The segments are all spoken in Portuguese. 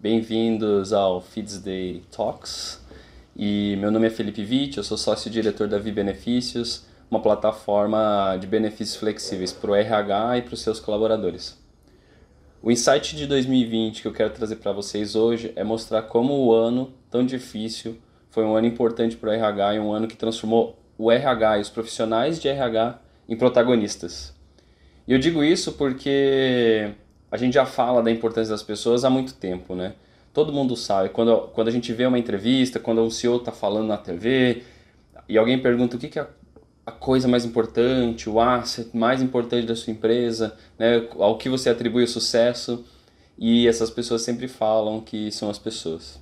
Bem-vindos ao Feeds Day Talks. E meu nome é Felipe Witt, eu sou sócio-diretor da Vi Benefícios, uma plataforma de benefícios flexíveis para o RH e para os seus colaboradores. O insight de 2020 que eu quero trazer para vocês hoje é mostrar como o ano tão difícil foi um ano importante para o RH e um ano que transformou o RH e os profissionais de RH em protagonistas. E eu digo isso porque a gente já fala da importância das pessoas há muito tempo, né? Todo mundo sabe. Quando, quando a gente vê uma entrevista, quando um CEO está falando na TV e alguém pergunta o que, que é a coisa mais importante, o asset mais importante da sua empresa, né, ao que você atribui o sucesso, e essas pessoas sempre falam que são as pessoas.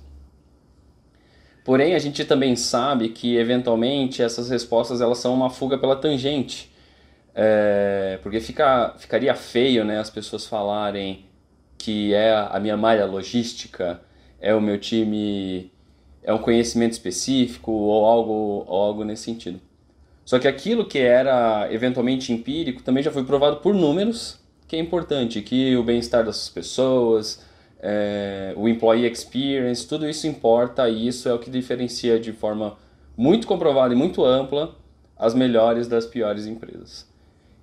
Porém, a gente também sabe que eventualmente essas respostas elas são uma fuga pela tangente, é, porque fica, ficaria feio né, as pessoas falarem que é a minha malha logística, é o meu time, é um conhecimento específico ou algo, ou algo nesse sentido. Só que aquilo que era eventualmente empírico também já foi provado por números, que é importante, que o bem-estar das pessoas, é, o employee experience, tudo isso importa e isso é o que diferencia de forma muito comprovada e muito ampla as melhores das piores empresas.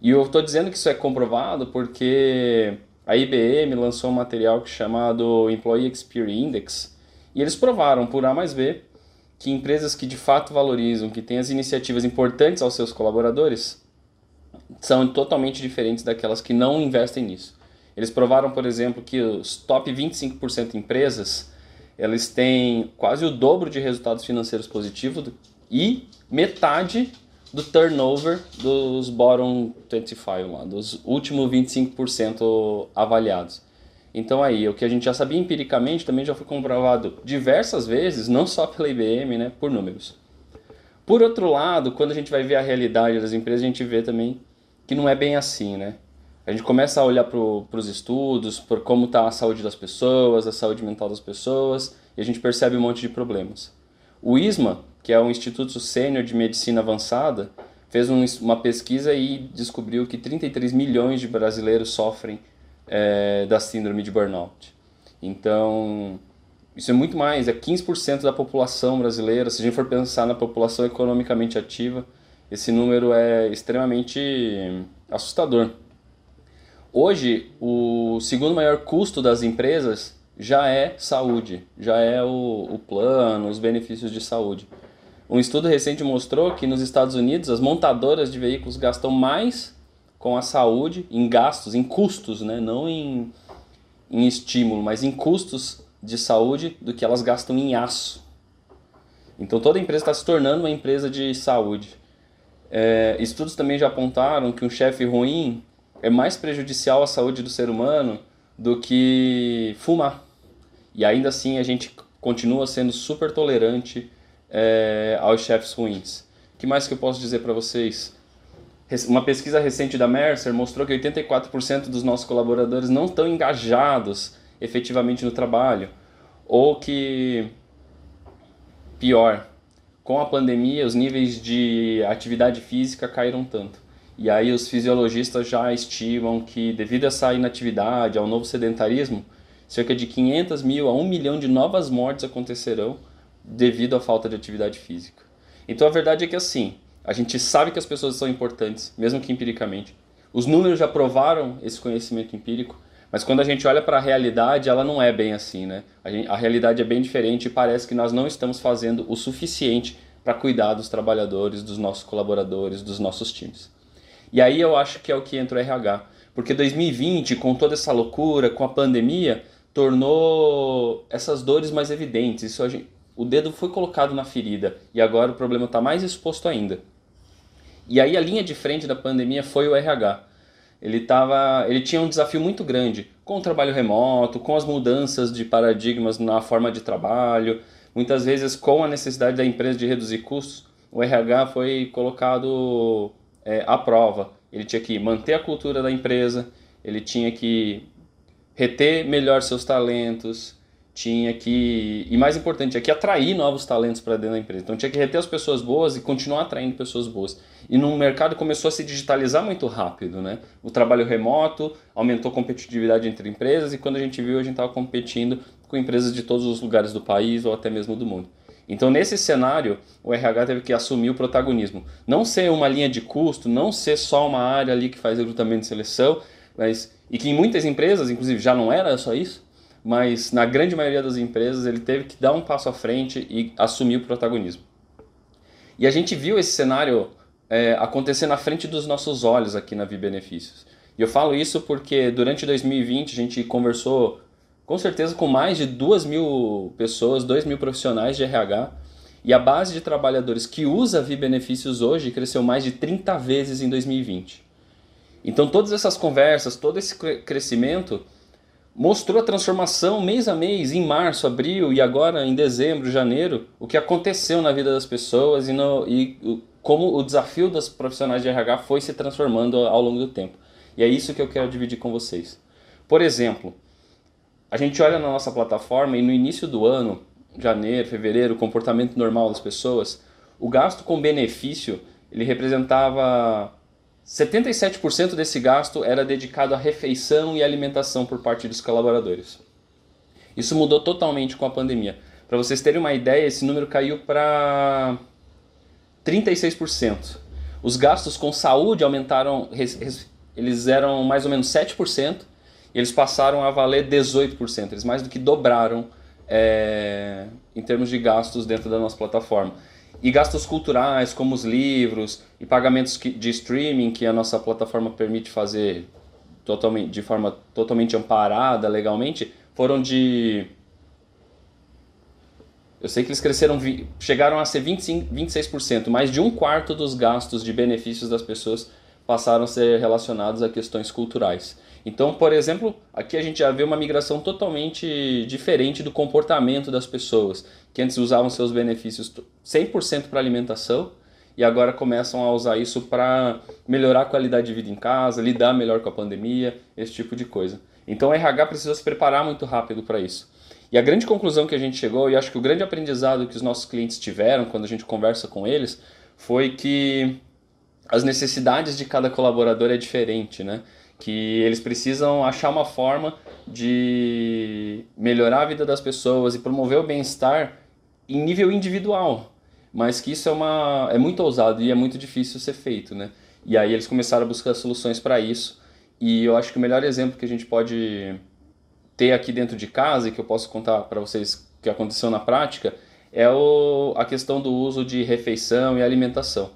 E eu estou dizendo que isso é comprovado porque a IBM lançou um material chamado Employee Experience Index e eles provaram por A mais B que empresas que de fato valorizam, que têm as iniciativas importantes aos seus colaboradores, são totalmente diferentes daquelas que não investem nisso. Eles provaram, por exemplo, que os top 25% de empresas, eles têm quase o dobro de resultados financeiros positivos e metade do turnover dos bottom 25 lá, dos últimos 25% avaliados. Então aí, o que a gente já sabia empiricamente também já foi comprovado diversas vezes, não só pela IBM, né, por números. Por outro lado, quando a gente vai ver a realidade das empresas, a gente vê também que não é bem assim, né? A gente começa a olhar para os estudos, por como está a saúde das pessoas, a saúde mental das pessoas, e a gente percebe um monte de problemas. O ISMA, que é o Instituto Sênior de Medicina Avançada, fez um, uma pesquisa e descobriu que 33 milhões de brasileiros sofrem é, da síndrome de burnout. Então, isso é muito mais, é 15% da população brasileira. Se a gente for pensar na população economicamente ativa, esse número é extremamente assustador. Hoje, o segundo maior custo das empresas já é saúde, já é o, o plano, os benefícios de saúde. Um estudo recente mostrou que nos Estados Unidos as montadoras de veículos gastam mais com a saúde em gastos, em custos, né? não em, em estímulo, mas em custos de saúde do que elas gastam em aço. Então toda empresa está se tornando uma empresa de saúde. É, estudos também já apontaram que um chefe ruim é mais prejudicial à saúde do ser humano do que fumar. E ainda assim a gente continua sendo super tolerante é, aos chefes ruins. O que mais que eu posso dizer para vocês? Uma pesquisa recente da Mercer mostrou que 84% dos nossos colaboradores não estão engajados efetivamente no trabalho. Ou que, pior, com a pandemia, os níveis de atividade física caíram tanto. E aí os fisiologistas já estimam que, devido a essa inatividade, ao novo sedentarismo, cerca de 500 mil a 1 milhão de novas mortes acontecerão devido à falta de atividade física. Então a verdade é que assim, a gente sabe que as pessoas são importantes, mesmo que empiricamente. Os números já provaram esse conhecimento empírico, mas quando a gente olha para a realidade, ela não é bem assim, né? A, gente, a realidade é bem diferente e parece que nós não estamos fazendo o suficiente para cuidar dos trabalhadores, dos nossos colaboradores, dos nossos times. E aí eu acho que é o que entra o RH, porque 2020, com toda essa loucura, com a pandemia, tornou essas dores mais evidentes. Isso a gente, o dedo foi colocado na ferida e agora o problema está mais exposto ainda. E aí a linha de frente da pandemia foi o RH. Ele, tava, ele tinha um desafio muito grande com o trabalho remoto, com as mudanças de paradigmas na forma de trabalho, muitas vezes com a necessidade da empresa de reduzir custos. O RH foi colocado é, à prova. Ele tinha que manter a cultura da empresa, ele tinha que reter melhor seus talentos, tinha que, e mais importante, tinha que atrair novos talentos para dentro da empresa. Então tinha que reter as pessoas boas e continuar atraindo pessoas boas. E no mercado começou a se digitalizar muito rápido, né? O trabalho remoto aumentou a competitividade entre empresas e quando a gente viu, a gente estava competindo com empresas de todos os lugares do país ou até mesmo do mundo. Então, nesse cenário, o RH teve que assumir o protagonismo. Não ser uma linha de custo, não ser só uma área ali que faz recrutamento e seleção, mas e que em muitas empresas, inclusive, já não era só isso, mas na grande maioria das empresas ele teve que dar um passo à frente e assumir o protagonismo. E a gente viu esse cenário é, acontecer na frente dos nossos olhos aqui na Vi Benefícios. E eu falo isso porque durante 2020 a gente conversou com certeza com mais de duas mil pessoas, dois mil profissionais de RH, e a base de trabalhadores que usa Vi Benefícios hoje cresceu mais de 30 vezes em 2020. Então todas essas conversas, todo esse crescimento mostrou a transformação mês a mês, em março, abril e agora em dezembro, janeiro, o que aconteceu na vida das pessoas e, no, e como o desafio das profissionais de RH foi se transformando ao longo do tempo. E é isso que eu quero dividir com vocês. Por exemplo, a gente olha na nossa plataforma e no início do ano, janeiro, fevereiro, o comportamento normal das pessoas, o gasto com benefício ele representava 77% desse gasto era dedicado à refeição e alimentação por parte dos colaboradores. Isso mudou totalmente com a pandemia. Para vocês terem uma ideia, esse número caiu para 36%. Os gastos com saúde aumentaram, eles eram mais ou menos 7%, e eles passaram a valer 18%. Eles mais do que dobraram é, em termos de gastos dentro da nossa plataforma. E gastos culturais, como os livros e pagamentos de streaming que a nossa plataforma permite fazer totalmente, de forma totalmente amparada legalmente, foram de. Eu sei que eles cresceram, chegaram a ser 25, 26%, mais de um quarto dos gastos de benefícios das pessoas passaram a ser relacionados a questões culturais. Então, por exemplo, aqui a gente já vê uma migração totalmente diferente do comportamento das pessoas, que antes usavam seus benefícios 100% para alimentação e agora começam a usar isso para melhorar a qualidade de vida em casa, lidar melhor com a pandemia, esse tipo de coisa. Então, o RH precisa se preparar muito rápido para isso. E a grande conclusão que a gente chegou, e acho que o grande aprendizado que os nossos clientes tiveram quando a gente conversa com eles, foi que as necessidades de cada colaborador é diferente, né? que eles precisam achar uma forma de melhorar a vida das pessoas e promover o bem-estar em nível individual, mas que isso é uma é muito ousado e é muito difícil ser feito, né? E aí eles começaram a buscar soluções para isso. E eu acho que o melhor exemplo que a gente pode ter aqui dentro de casa e que eu posso contar para vocês que aconteceu na prática é o, a questão do uso de refeição e alimentação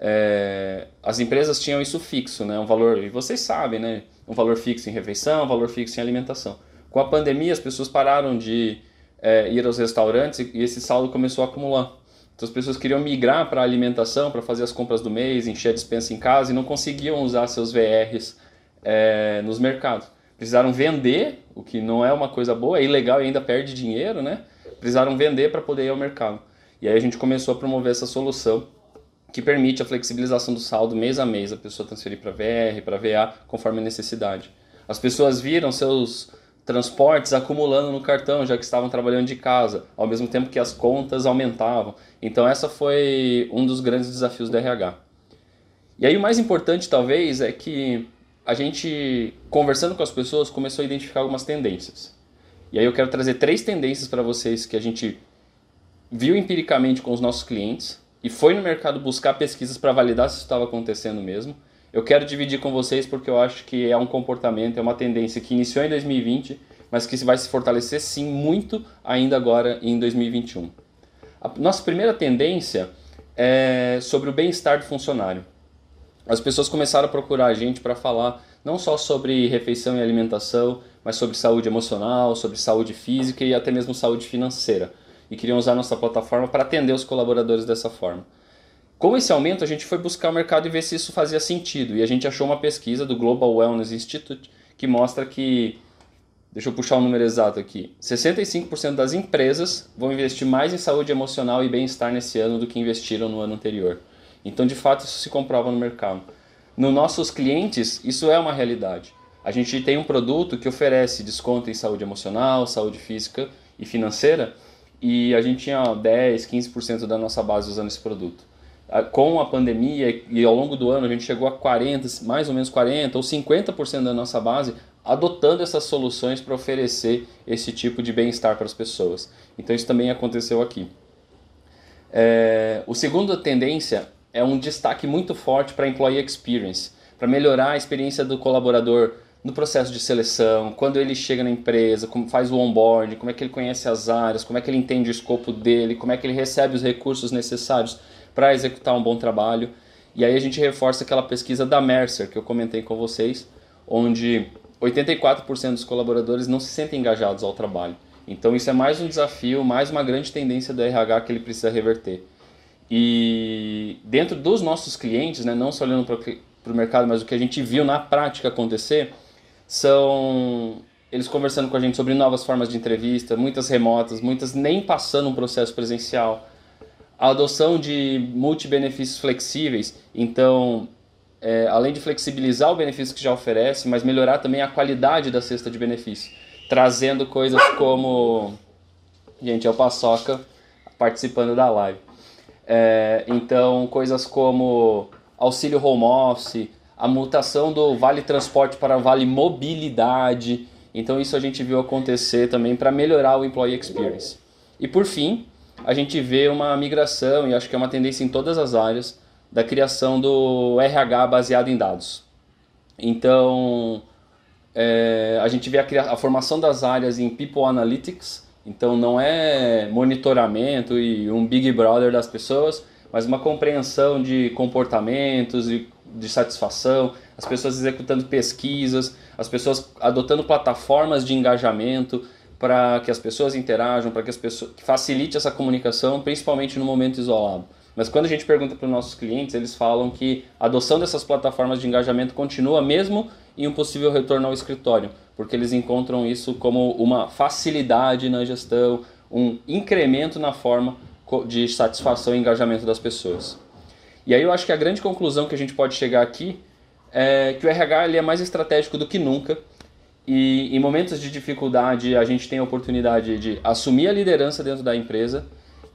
é, as empresas tinham isso fixo, né? Um valor, e vocês sabem, né? Um valor fixo em refeição, um valor fixo em alimentação. Com a pandemia, as pessoas pararam de é, ir aos restaurantes e, esse saldo começou a acumular. Então as pessoas queriam migrar para a alimentação, para fazer as compras do mês, encher a dispensa em casa e não conseguiam usar seus VRs é, nos mercados. Precisaram vender, o que não é uma coisa boa, é ilegal e ainda perde dinheiro, né? Precisaram vender para poder ir ao mercado. E aí a gente começou a promover essa solução que permite a flexibilização do saldo mês a mês, a pessoa transferir para VR, para VA, conforme a necessidade. As pessoas viram seus transportes acumulando no cartão, já que estavam trabalhando de casa, ao mesmo tempo que as contas aumentavam. Então essa foi um dos grandes desafios do RH. E aí o mais importante talvez é que a gente, conversando com as pessoas, começou a identificar algumas tendências. E aí eu quero trazer três tendências para vocês que a gente viu empiricamente com os nossos clientes e foi no mercado buscar pesquisas para validar se isso estava acontecendo mesmo. Eu quero dividir com vocês porque eu acho que é um comportamento, é uma tendência que iniciou em 2020, mas que vai se fortalecer sim muito ainda agora em 2021. A nossa primeira tendência é sobre o bem-estar do funcionário. As pessoas começaram a procurar a gente para falar não só sobre refeição e alimentação, mas sobre saúde emocional, sobre saúde física e até mesmo saúde financeira e queriam usar nossa plataforma para atender os colaboradores dessa forma. Com esse aumento, a gente foi buscar o mercado e ver se isso fazia sentido. E a gente achou uma pesquisa do Global Wellness Institute que mostra que, deixa eu puxar o um número exato aqui, 65% das empresas vão investir mais em saúde emocional e bem-estar nesse ano do que investiram no ano anterior. Então, de fato, isso se comprova no mercado. Nos nossos clientes, isso é uma realidade. A gente tem um produto que oferece desconto em saúde emocional, saúde física e financeira, e a gente tinha 10, 15% da nossa base usando esse produto. Com a pandemia e ao longo do ano a gente chegou a 40, mais ou menos 40 ou 50% da nossa base adotando essas soluções para oferecer esse tipo de bem-estar para as pessoas. Então isso também aconteceu aqui. É, o segundo tendência é um destaque muito forte para employee experience, para melhorar a experiência do colaborador no processo de seleção, quando ele chega na empresa, como faz o onboarding, como é que ele conhece as áreas, como é que ele entende o escopo dele, como é que ele recebe os recursos necessários para executar um bom trabalho. E aí a gente reforça aquela pesquisa da Mercer que eu comentei com vocês, onde 84% dos colaboradores não se sentem engajados ao trabalho. Então isso é mais um desafio, mais uma grande tendência do RH que ele precisa reverter. E dentro dos nossos clientes, né, não só olhando para o mercado, mas o que a gente viu na prática acontecer, são eles conversando com a gente sobre novas formas de entrevista, muitas remotas, muitas nem passando um processo presencial. A adoção de multibenefícios flexíveis, então, é, além de flexibilizar o benefício que já oferece, mas melhorar também a qualidade da cesta de benefícios, trazendo coisas como. Gente, é o Paçoca participando da live. É, então, coisas como auxílio home office, a mutação do Vale Transporte para Vale Mobilidade. Então isso a gente viu acontecer também para melhorar o employee experience. E por fim, a gente vê uma migração, e acho que é uma tendência em todas as áreas, da criação do RH baseado em dados. Então, é, a gente vê a, a formação das áreas em People Analytics, então não é monitoramento e um Big Brother das pessoas, mas uma compreensão de comportamentos e de satisfação, as pessoas executando pesquisas, as pessoas adotando plataformas de engajamento para que as pessoas interajam, para que as pessoas que facilite essa comunicação, principalmente no momento isolado. Mas quando a gente pergunta para os nossos clientes, eles falam que a adoção dessas plataformas de engajamento continua mesmo em um possível retorno ao escritório, porque eles encontram isso como uma facilidade na gestão, um incremento na forma de satisfação e engajamento das pessoas. E aí eu acho que a grande conclusão que a gente pode chegar aqui é que o RH ele é mais estratégico do que nunca. E em momentos de dificuldade a gente tem a oportunidade de assumir a liderança dentro da empresa.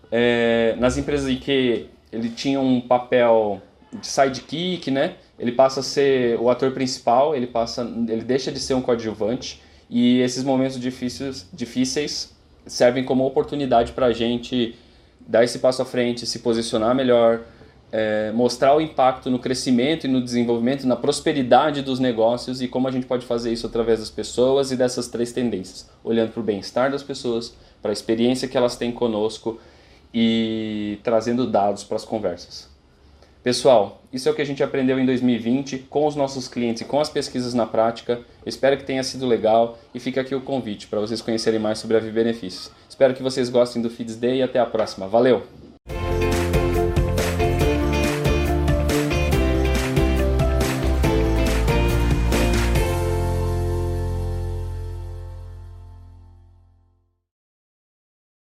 É, nas empresas em que ele tinha um papel de sidekick, né? Ele passa a ser o ator principal, ele passa, ele deixa de ser um coadjuvante. E esses momentos difíceis, difíceis servem como oportunidade para a gente dar esse passo à frente, se posicionar melhor, é, mostrar o impacto no crescimento e no desenvolvimento, na prosperidade dos negócios e como a gente pode fazer isso através das pessoas e dessas três tendências, olhando para o bem-estar das pessoas, para a experiência que elas têm conosco e trazendo dados para as conversas. Pessoal, isso é o que a gente aprendeu em 2020 com os nossos clientes e com as pesquisas na prática. espero que tenha sido legal e fica aqui o convite para vocês conhecerem mais sobre a Vi Benefícios. Espero que vocês gostem do Feeds Day e até a próxima. Valeu!